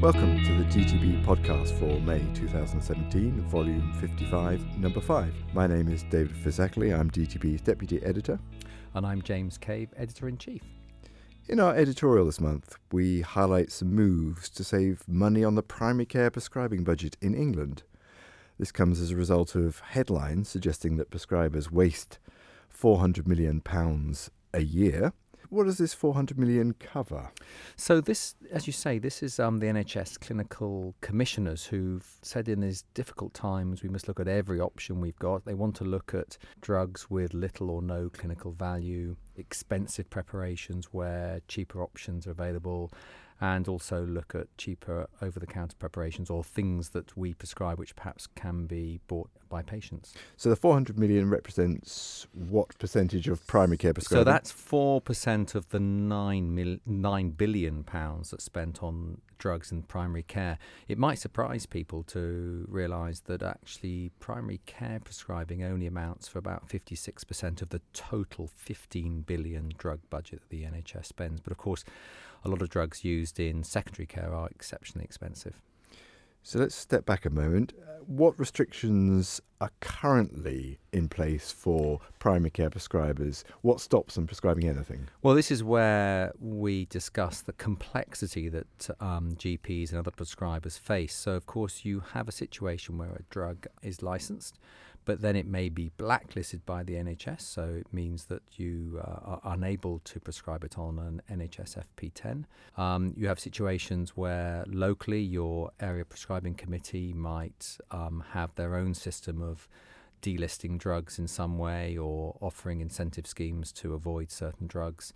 Welcome to the DTB podcast for May 2017, volume 55, number 5. My name is David Phizackerley, I'm DTB's deputy editor. And I'm James Cave, editor in chief. In our editorial this month, we highlight some moves to save money on the primary care prescribing budget in England. This comes as a result of headlines suggesting that prescribers waste £400 million a year what does this 400 million cover? So this, as you say, this is um, the NHS clinical commissioners who've said in these difficult times we must look at every option we've got. They want to look at drugs with little or no clinical value, expensive preparations where cheaper options are available, and also look at cheaper over the counter preparations or things that we prescribe which perhaps can be bought by patients. So the 400 million represents what percentage of primary care prescribing? So that's 4% of the 9, mil, 9 billion pounds that's spent on drugs and primary care. It might surprise people to realise that actually primary care prescribing only amounts for about 56% of the total 15 billion drug budget that the NHS spends. But of course, a lot of drugs used in secondary care are exceptionally expensive. So let's step back a moment. What restrictions are currently in place for primary care prescribers? What stops them prescribing anything? Well, this is where we discuss the complexity that um, GPs and other prescribers face. So, of course, you have a situation where a drug is licensed but then it may be blacklisted by the NHS, so it means that you uh, are unable to prescribe it on an NHS FP10. Um, you have situations where locally your area prescribing committee might um, have their own system of delisting drugs in some way or offering incentive schemes to avoid certain drugs.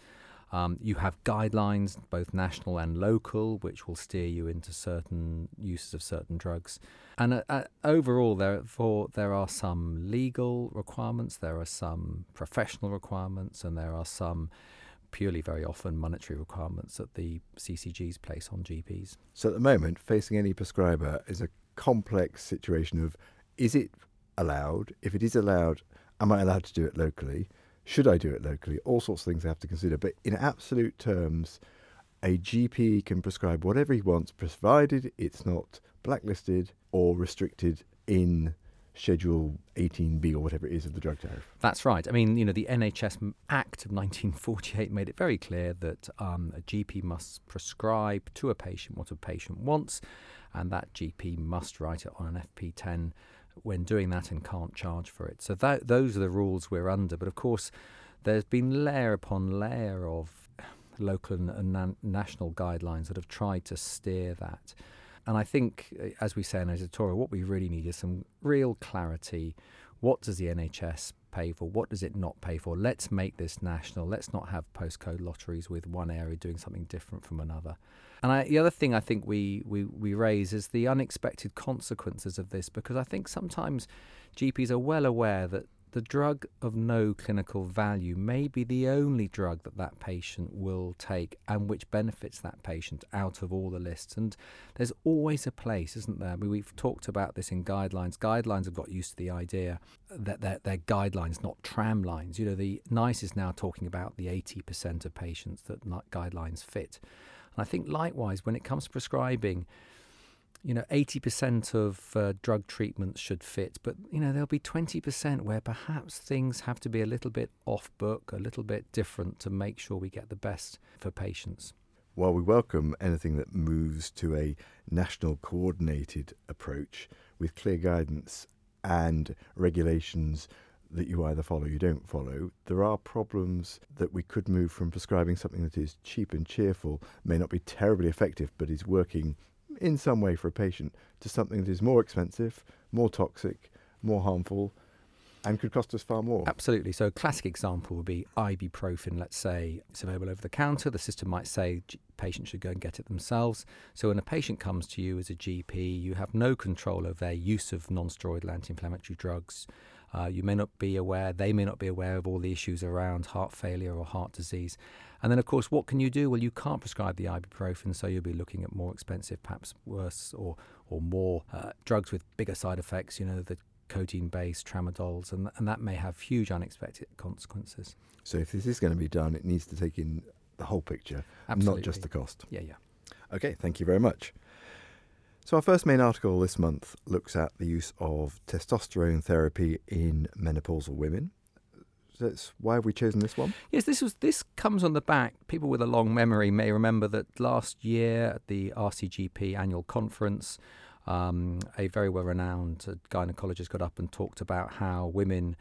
Um, you have guidelines, both national and local, which will steer you into certain uses of certain drugs. And uh, uh, overall, therefore, there are some legal requirements, there are some professional requirements, and there are some purely very often monetary requirements that the CCGs place on GPs. So at the moment, facing any prescriber is a complex situation of is it allowed? If it is allowed, am I allowed to do it locally? Should I do it locally? All sorts of things I have to consider. But in absolute terms, a GP can prescribe whatever he wants, provided it's not blacklisted or restricted in Schedule 18B or whatever it is of the drug tariff. That's right. I mean, you know, the NHS Act of 1948 made it very clear that um, a GP must prescribe to a patient what a patient wants, and that GP must write it on an FP10 when doing that and can't charge for it. So that, those are the rules we're under. But of course, there's been layer upon layer of local and, national guidelines that have tried to steer that. And I think, eh, as we say in editorial, what we really need is some real clarity. What does the NHS pay for? What does it not pay for? Let's make this national. Let's not have postcode lotteries with one area doing something different from another. And I, the other thing I think we, we, we raise is the unexpected consequences of this because I think sometimes GPs are well aware that the drug of no clinical value may be the only drug that that patient will take and which benefits that patient out of all the lists. And there's always a place, isn't there? I mean, we've talked about this in guidelines. Guidelines have got used to the idea that they're, they're guidelines, not tram lines. You know, the NICE is now talking about the 80% of patients that guidelines fit. And I think likewise, when it comes to prescribing, you know, 80% of uh, drug treatments should fit, but, you know, there'll be 20% where perhaps things have to be a little bit off book, a little bit different to make sure we get the best for patients. While we welcome anything that moves to a national coordinated approach with clear guidance and regulations that you either follow or you don't follow, there are problems that we could move from prescribing something that is cheap and cheerful, may not be terribly effective, but is working in some way for a patient to something that is more expensive, more toxic, more harmful, and could cost us far more. Absolutely. So, a classic example would be ibuprofen. Let's say it's available over the counter. The system might say patients should go and get it themselves. So, when a patient comes to you as a GP, you have no control over their use of non-steroidal anti-inflammatory drugs. Uh, you may not be aware, they may not be aware of all the issues around heart failure or heart disease. And then, of course, what can you do? Well, you can't prescribe the ibuprofen, so you'll be looking at more expensive, perhaps worse or, or more uh, drugs with bigger side effects, you know, the codeine based tramadols, and, and that may have huge unexpected consequences. So, if this is going to be done, it needs to take in the whole picture, Absolutely. not just the cost. Yeah, yeah. Okay, thank you very much. So, our first main article this month looks at the use of testosterone therapy in menopausal women. That's why have we chosen this one? Yes, this was this comes on the back. People with a long memory may remember that last year at the RCGP annual conference, um, a very well-renowned gynecologist got up and talked about how women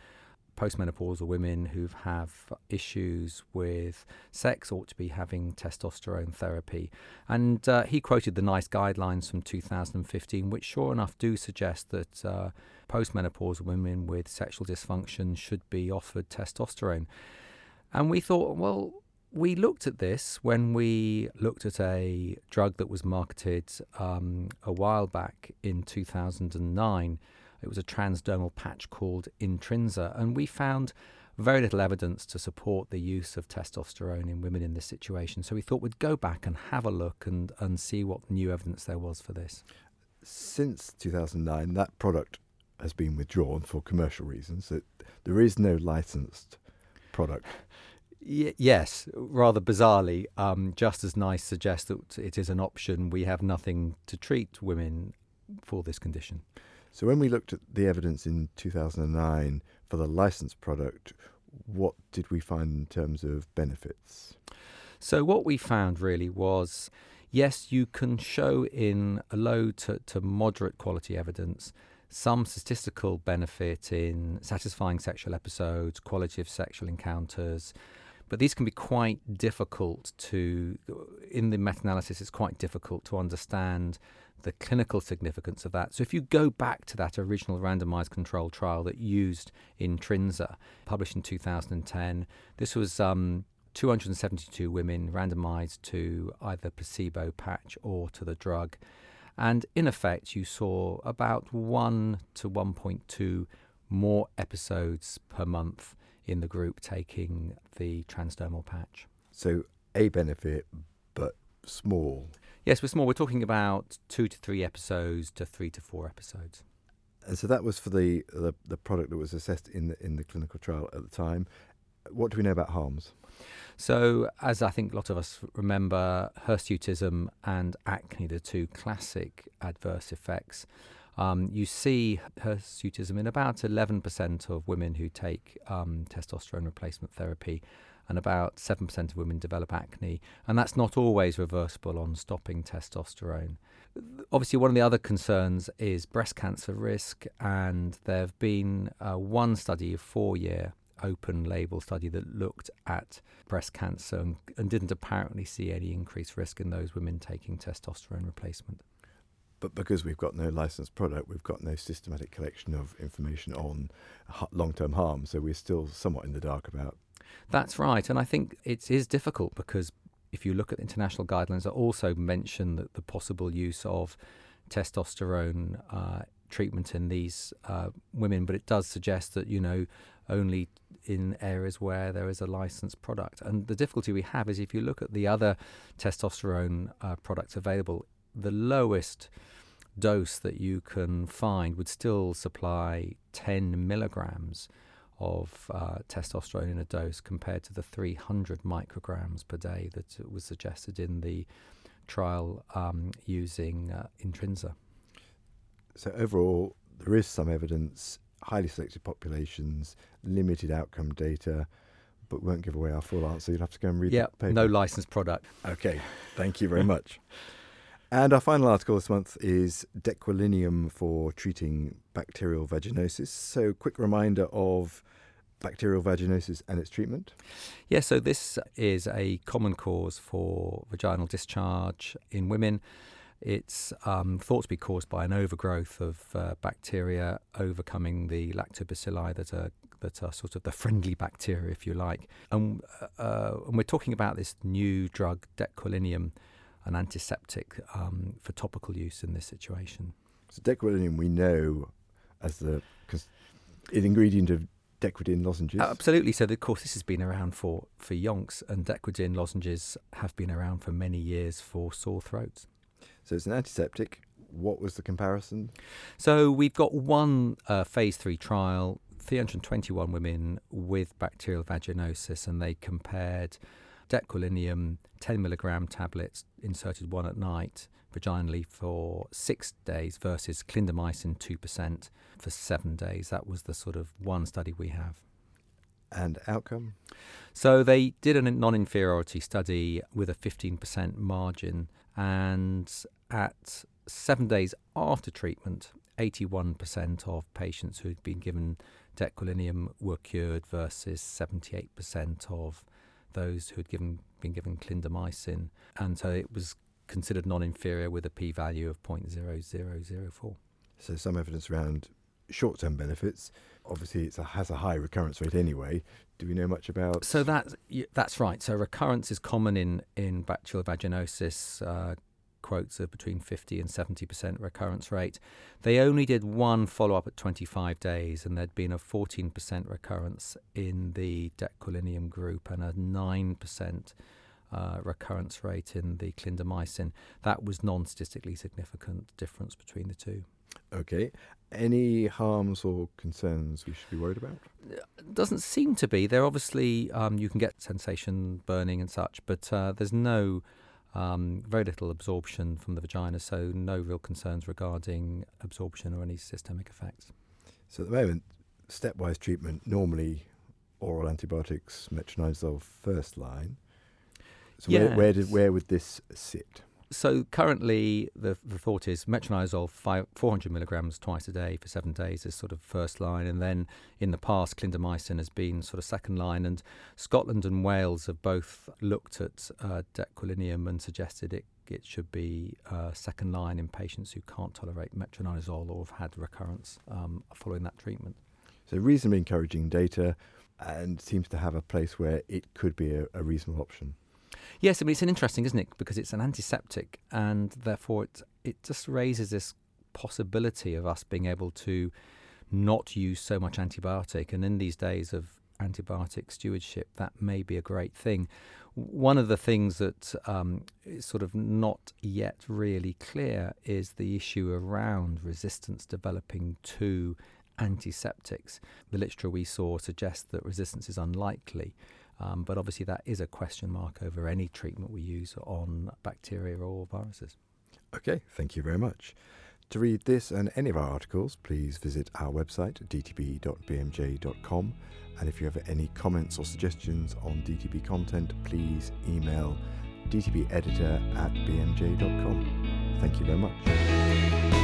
postmenopausal women who have issues with sex ought to be having testosterone therapy. And uh, he quoted the NICE guidelines from 2015, which sure enough do suggest that uh, postmenopausal women with sexual dysfunction should be offered testosterone. And we thought, well, we looked at this when we looked at a drug that was marketed um, a while back in 2009 it was a transdermal patch called Intrinsa, and we found very little evidence to support the use of testosterone in women in this situation. So we thought we'd go back and have a look and, and see what new evidence there was for this. Since 2009, that product has been withdrawn for commercial reasons. That there is no licensed product. Y- yes, rather bizarrely, um, just as NICE suggests that it is an option, we have nothing to treat women for this condition. So when we looked at the evidence in 2009 for the licensed product, what did we find in terms of benefits? So what we found really was yes, you can show in a low to, to moderate quality evidence some statistical benefit in satisfying sexual episodes, quality of sexual encounters, but these can be quite difficult to, in the meta analysis, it's quite difficult to understand the clinical significance of that. So, if you go back to that original randomized control trial that used Intrinsa, published in 2010, this was um, 272 women randomized to either placebo patch or to the drug. And in effect, you saw about 1 to 1.2 more episodes per month in the group taking the transdermal patch. So, a benefit, but small. Yes, we're small. We're talking about two to three episodes to three to four episodes. And so that was for the, the, the product that was assessed in the, in the clinical trial at the time. What do we know about harms? So, as I think a lot of us remember, hirsutism and acne, the two classic adverse effects. Um, you see hirsutism in about 11% of women who take um, testosterone replacement therapy and about 7% of women develop acne, and that's not always reversible on stopping testosterone. Obviously, one of the other concerns is breast cancer risk, and there have been uh, one study, a four year open label study, that looked at breast cancer and, and didn't apparently see any increased risk in those women taking testosterone replacement but because we've got no licensed product, we've got no systematic collection of information on long term harm. So we're still somewhat in the dark about that's right. And I think it is difficult because if you look at international guidelines, that also mention that the possible use of testosterone uh, treatment in these uh, women, but it does suggest that, you know, only in areas where there is a licensed product. And the difficulty we have is if you look at the other testosterone uh, products available, the lowest dose that you can find would still supply 10 milligrams of uh, testosterone in a dose compared to the 300 micrograms per day that was suggested in the trial um, using uh, Intrinsa. So, overall, there is some evidence, highly selected populations, limited outcome data, but won't give away our full answer. You'll have to go and read yep, the paper. no licensed product. Okay, thank you very much. And our final article this month is Dequalinium for treating bacterial vaginosis. So, quick reminder of bacterial vaginosis and its treatment? Yeah, so this is a common cause for vaginal discharge in women. It's um, thought to be caused by an overgrowth of uh, bacteria overcoming the lactobacilli that are that are sort of the friendly bacteria, if you like. And, uh, and we're talking about this new drug, dequalinium, an antiseptic um, for topical use in this situation. So dequalinium we know as the an ingredient of Dequadin lozenges? Absolutely. So, of course, this has been around for, for yonks, and Dequadin lozenges have been around for many years for sore throats. So, it's an antiseptic. What was the comparison? So, we've got one uh, phase three trial, 321 women with bacterial vaginosis, and they compared Dequalinium 10 milligram tablets inserted one at night vaginally for six days versus clindamycin 2% for seven days. That was the sort of one study we have. And outcome? So they did a non inferiority study with a 15% margin, and at seven days after treatment, 81% of patients who'd been given dequalinium were cured versus 78% of those who had given, been given clindamycin. And so it was considered non-inferior with a p-value of 0.0004. So some evidence around short-term benefits. Obviously, it has a high recurrence rate anyway. Do we know much about? So that that's right. So recurrence is common in in bacterial vaginosis. Uh, quotes of between 50 and 70% recurrence rate. They only did one follow up at 25 days, and there'd been a 14% recurrence in the dequalinium group and a 9% uh, recurrence rate in the clindamycin. That was non statistically significant difference between the two. Okay. Any harms or concerns we should be worried about? Doesn't seem to be. There obviously um, you can get sensation, burning, and such, but uh, there's no um, very little absorption from the vagina, so no real concerns regarding absorption or any systemic effects. So at the moment, stepwise treatment normally oral antibiotics, metronidazole first line. So yes. where, where, did, where would this sit? So currently, the, the thought is metronidazole, five, 400 milligrams twice a day for seven days is sort of first line, and then in the past, clindamycin has been sort of second line. And Scotland and Wales have both looked at uh, dequalinium and suggested it it should be uh, second line in patients who can't tolerate metronidazole or have had recurrence um, following that treatment. So reasonably encouraging data, and seems to have a place where it could be a, a reasonable option. Yes, I mean it's an interesting, isn't it? Because it's an antiseptic, and therefore it it just raises this possibility of us being able to not use so much antibiotic. And in these days of antibiotic stewardship, that may be a great thing. One of the things that um, is sort of not yet really clear is the issue around resistance developing to antiseptics. The literature we saw suggests that resistance is unlikely. Um, but obviously, that is a question mark over any treatment we use on bacteria or viruses. Okay, thank you very much. To read this and any of our articles, please visit our website, dtb.bmj.com. And if you have any comments or suggestions on DTB content, please email dtbeditor at bmj.com. Thank you very much.